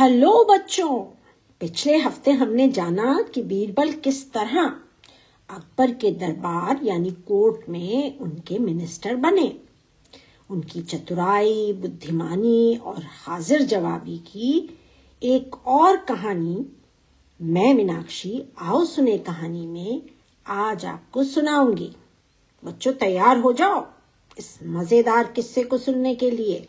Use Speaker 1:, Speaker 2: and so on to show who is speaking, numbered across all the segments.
Speaker 1: Hello बच्चों, पिछले हफ़्ते हमने जाना कि बीरबल किस तरह अकबर के दरबार यानी कोर्ट में उनके मिनिस्टर बने। उनकी चतुराई, बुद्धिमानी और हाजिर जवाबी की एक और कहानी, मैं मीनाक्षी आओ सुने कहानी में आज आपको सुनाऊँगी। बच्चों, तैयार हो जाओ इस मज़ेदार किस्से को सुनने के लिए।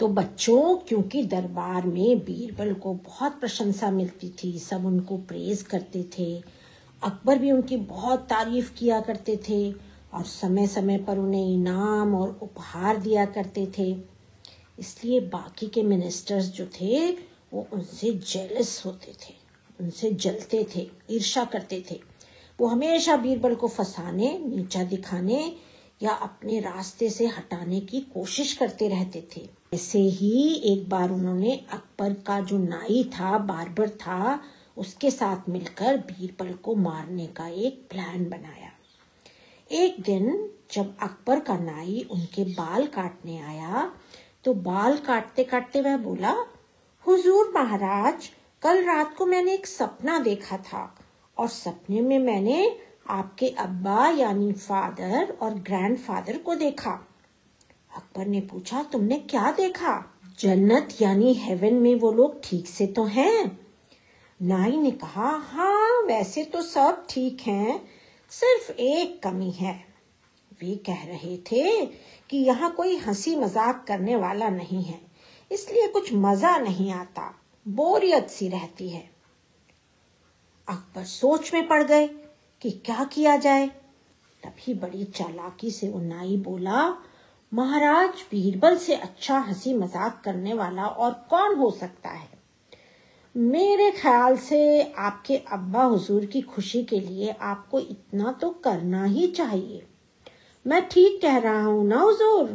Speaker 1: तो बच्चों, क्योंकि दरबार में बीरबल को बहुत प्रशंसा मिलती थी, सब उनको प्रेज करते थे। अकबर भी उनकी बहुत तारीफ़ किया करते थे और समय समय पर उन्हें इनाम और उपहार दिया करते थे। इसलिए बाकी के मिनिस्टर्स जो थे, वो उनसे जेलस होते थे, उनसे जलते थे ईर्षा करते थे। वो हमेशा बीरबल को फंसाने, नीचा दिखाने या अपने रास्ते से हटाने की कोशिश करते रहते थे। ऐसे ही एक बार उन्होंने अकबर का जो नाई था, बारबर था, उसके साथ मिलकर बीरबल को मारने का एक प्लान बनाया। एक दिन जब अकबर का नाई उनके बाल काटने आया तो बाल काटते काटते वह बोला, हुजूर महाराज, कल रात को मैंने एक सपना देखा था, और सपने में मैंने आपके अब्बा यानी फादर और ग्रैंडफादर को देखा। अकबर ने पूछा, तुमने क्या देखा? जन्नत यानी हेवन में वो लोग ठीक से तो हैं? नाई ने कहा हाँ वैसे तो सब ठीक हैं, सिर्फ़ एक कमी है। वे कह रहे थे कि यहाँ कोई हँसी मज़ाक करने वाला नहीं है, इसलिए कुछ मज़ा नहीं आता, बोरियत सी रहती है। अकबर सोच में पड़ गए कि क्या किया जाए। तभी बड़ी चालाकी से वो नाई बोला महाराज बीरबल से अच्छा हँसी मज़ाक करने वाला और कौन हो सकता है? मेरे ख्याल से आपके अब्बा हुजूर की खुशी के लिए आपको इतना तो करना ही चाहिए। मैं ठीक कह रहा हूँ ना हुजूर?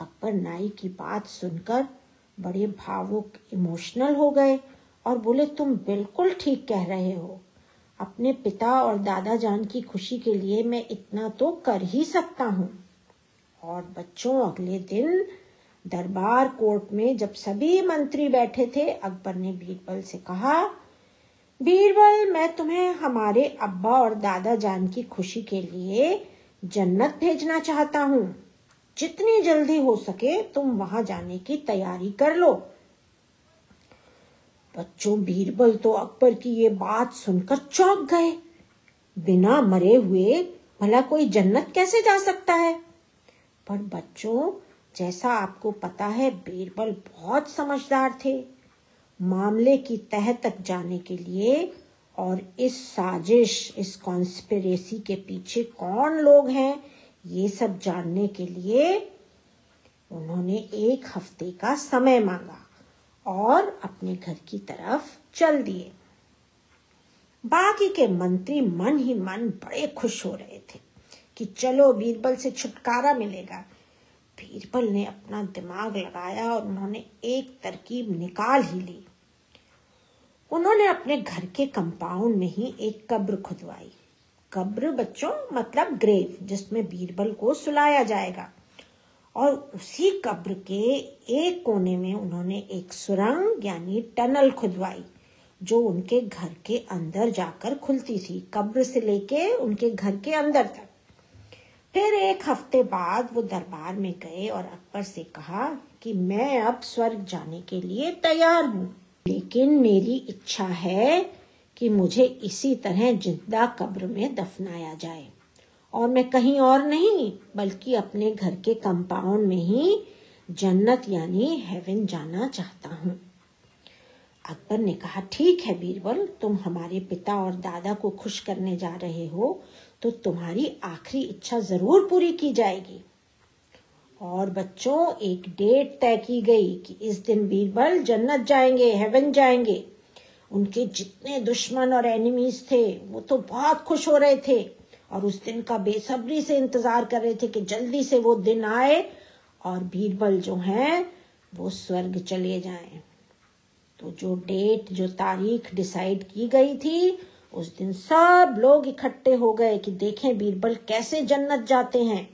Speaker 1: अकबर नाई की बात सुनकर बड़े भावुक, इमोशनल हो गए और बोले, तुम बिल्कुल ठीक कह रहे हो। अपने पिता और दादा जान की खुशी के लिए मैं इतना तो कर ही सकता हूँ। और बच्चों, अगले दिन दरबार कोर्ट में जब सभी मंत्री बैठे थे, अकबर ने बीरबल से कहा, बीरबल, मैं तुम्हें हमारे अब्बा और दादा जान की खुशी के लिए जन्नत भेजना चाहता हूँ। जितनी जल्दी हो सके तुम वहाँ जाने की तैयारी कर लो। बच्चों, बीरबल तो अकबर की ये बात सुनकर चौंक गए। बिना मरे हुए, भला कोई जन्नत कैसे जा सकता है? पर बच्चों जैसा आपको पता है, बीरबल बहुत समझदार थे। मामले की तह तक जाने के लिए और इस साजिश, इस कॉन्स्पिरेसी के पीछे कौन लोग हैं, ये सब जानने के लिए उन्होंने एक हफ़्ते का समय मांगा और अपने घर की तरफ़ चल दिए। बाकी के मंत्री मन ही मन बड़े खुश हो रहे थे। कि चलो बीरबल से छुटकारा मिलेगा। बीरबल ने अपना दिमाग लगाया और उन्होंने एक तरकीब निकाल ही ली। उन्होंने अपने घर के कंपाउंड में ही एक कब्र खुदवाई। कब्र, बच्चों मतलब ग्रेव, जिसमें बीरबल को सुलाया जाएगा। और उसी कब्र के एक कोने में उन्होंने एक सुरंग, यानी टनल खुदवाई, जो उनके घर के अंदर जाकर खुलती थी। कब्र से लेके उनके घर के अंदर तक। फिर एक हफ़्ते बाद वो दरबार में गए और अकबर से कहा कि मैं अब स्वर्ग जाने के लिए तैयार हूँ। लेकिन मेरी इच्छा है कि मुझे इसी तरह ज़िंदा कब्र में दफनाया जाए। और मैं कहीं और नहीं, बल्कि अपने घर के कंपाउंड में ही जन्नत यानी हेवन जाना चाहता हूँ। अकबर ने कहा, ठीक है बीरबल, तुम हमारे पिता और दादा को खुश करने जा रहे हो तो तुम्हारी आखिरी इच्छा ज़रूर पूरी की जाएगी। और बच्चों, एक डेट तय की गई कि इस दिन बीरबल जन्नत जाएँगे, हेवन जाएँगे। उनके जितने दुश्मन और एनिमीज थे, वो तो बहुत खुश हो रहे थे। और उस दिन का बेसब्री से इंतज़ार कर रहे थे कि जल्दी से वो दिन आए और बीरबल जो हैं, वो स्वर्ग चले जाएँ। तो जो डेट, जो तारीख डिसाइड की गई थी उस दिन सब लोग इकट्ठे हो गए कि देखें बीरबल कैसे जन्नत जाते हैं।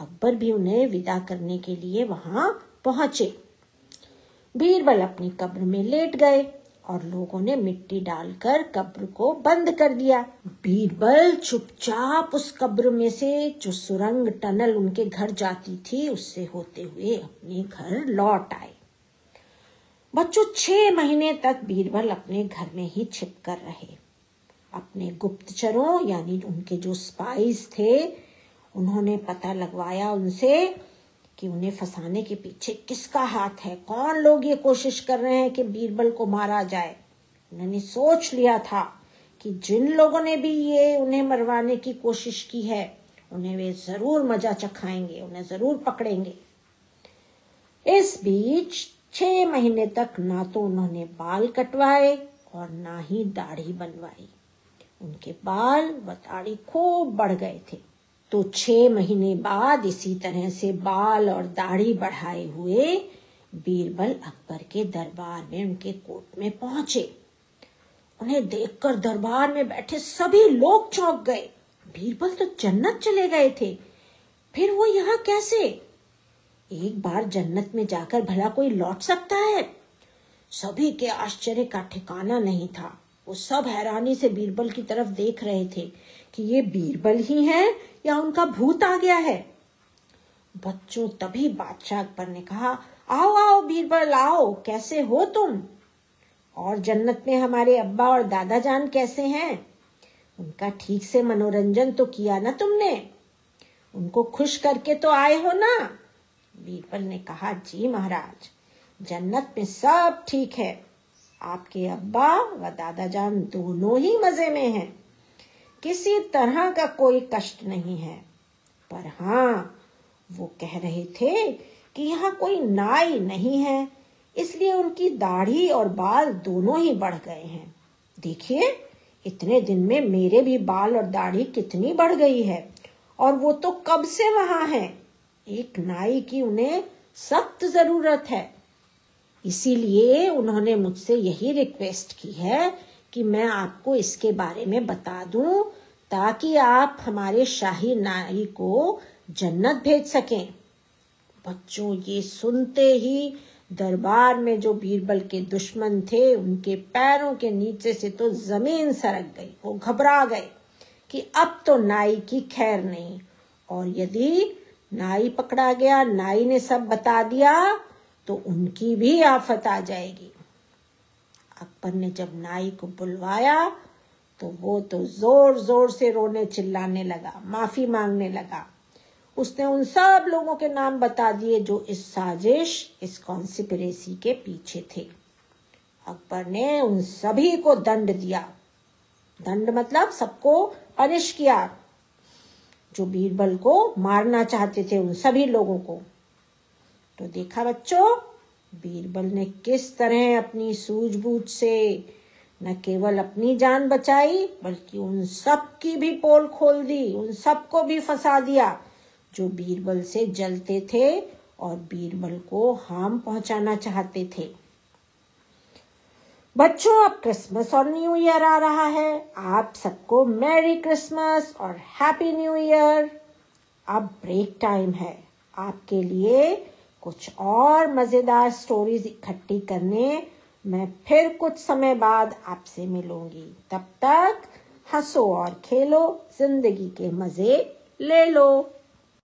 Speaker 1: अकबर भी उन्हें विदा करने के लिए वहाँ पहुँचे। बीरबल अपनी कब्र में लेट गए और लोगों ने मिट्टी डालकर कब्र को बंद कर दिया। बीरबल चुपचाप उस कब्र में से जो सुरंग टनल उनके घर जाती थी, उससे होते हुए अपने घर लौट आए। बच्चों, छह महीने तक बीरबल अपने घर में ही छिप कर रहे। अपने गुप्तचरों, यानी उनके जो स्पाइस थे, उन्होंने पता लगवाया उनसे कि उन्हें फंसाने के पीछे किसका हाथ है? कौन लोग ये कोशिश कर रहे हैं कि बीरबल को मारा जाए? उन्होंने सोच लिया था कि जिन लोगों ने भी ये उन्हें मरवाने की कोशिश की है, उन्हें वे ज़रूर मज़ा चखाएँगे, उन्हें ज़रूर पकड़ेंगे। इस बीच छह महीने तक ना तो उन्होंने बाल कटवाए और ना ही दाढ़ी बनवाई। उनके बाल दाढ़ी खूब बढ़ गए थे। तो छह महीने बाद इसी तरह से बाल और दाढ़ी बढ़ाए हुए बीरबल अकबर के दरबार में उनके कोर्ट में पहुँचे। उन्हें देखकर दरबार में बैठे सभी लोग चौंक गए। बीरबल तो जन्नत चले गए थे। फिर वो यहाँ कैसे? एक बार जन्नत में जाकर भला कोई लौट सकता है? सभी के आश्चर्य का ठिकाना नहीं था। वो सब हैरानी से बीरबल की तरफ़ देख रहे थे कि ये बीरबल ही है या उनका भूत आ गया है। बच्चों, तभी बादशाह अकबर ने कहा, आओ आओ बीरबल, आओ, कैसे हो तुम? और जन्नत में हमारे अब्बा और दादा जान कैसे हैं? उनका ठीक से मनोरंजन तो किया ना तुमने? उनको खुश करके तो आए हो ना? बीरबल ने कहा, जी महाराज, जन्नत में सब ठीक है। आपके अब्बा व दादा जान दोनों ही मज़े में हैं। किसी तरह का कोई कष्ट नहीं है। पर हाँ वो कह रहे थे कि यहाँ कोई नाई नहीं है, इसलिए उनकी दाढ़ी और बाल दोनों ही बढ़ गए हैं। देखिए, इतने दिन में मेरे भी बाल और दाढ़ी कितनी बढ़ गई है, और वो तो कब से वहाँ है? एक नाई की उन्हें सख्त ज़रूरत है। इसीलिए उन्होंने मुझसे यही रिक्वेस्ट की है कि मैं आपको इसके बारे में बता दूँ, ताकि आप हमारे शाही नाई को जन्नत भेज सकें। बच्चों, ये सुनते ही दरबार में जो बीरबल के दुश्मन थे, उनके पैरों के नीचे से तो ज़मीन सरक गई। वो घबरा गए कि अब तो नाई की खैर नहीं। और यदि नाई पकड़ा गया, नाई ने सब बता दिया तो उनकी भी आफत आ जाएगी। अकबर ने जब नाई को बुलवाया तो वो तो ज़ोर ज़ोर से रोने चिल्लाने लगा, माफ़ी मांगने लगा। उसने उन सब लोगों के नाम बता दिए जो इस साजिश, इस कॉन्सिपरेसी के पीछे थे। अकबर ने उन सभी को दंड दिया। दंड मतलब सबको पनिश किया। जो बीरबल को मारना चाहते थे उन सभी लोगों को। तो देखा बच्चों, बीरबल ने किस तरह अपनी सूझबूझ से न केवल अपनी जान बचाई, बल्कि उन सब की भी पोल खोल दी, उन सबको भी फंसा दिया, जो बीरबल से जलते थे और बीरबल को हार्म पहुंचाना चाहते थे। बच्चों, अब क्रिसमस और न्यू ईयर आ रहा है। आप सबको मैरी क्रिसमस और हैप्पी न्यू ईयर। अब ब्रेक टाइम है। आपके लिए कुछ और मज़ेदार स्टोरीज इकट्ठी करने। मैं फिर कुछ समय बाद आपसे मिलूँगी। तब तक हंसो और खेलो, ज़िंदगी के मज़े ले लो।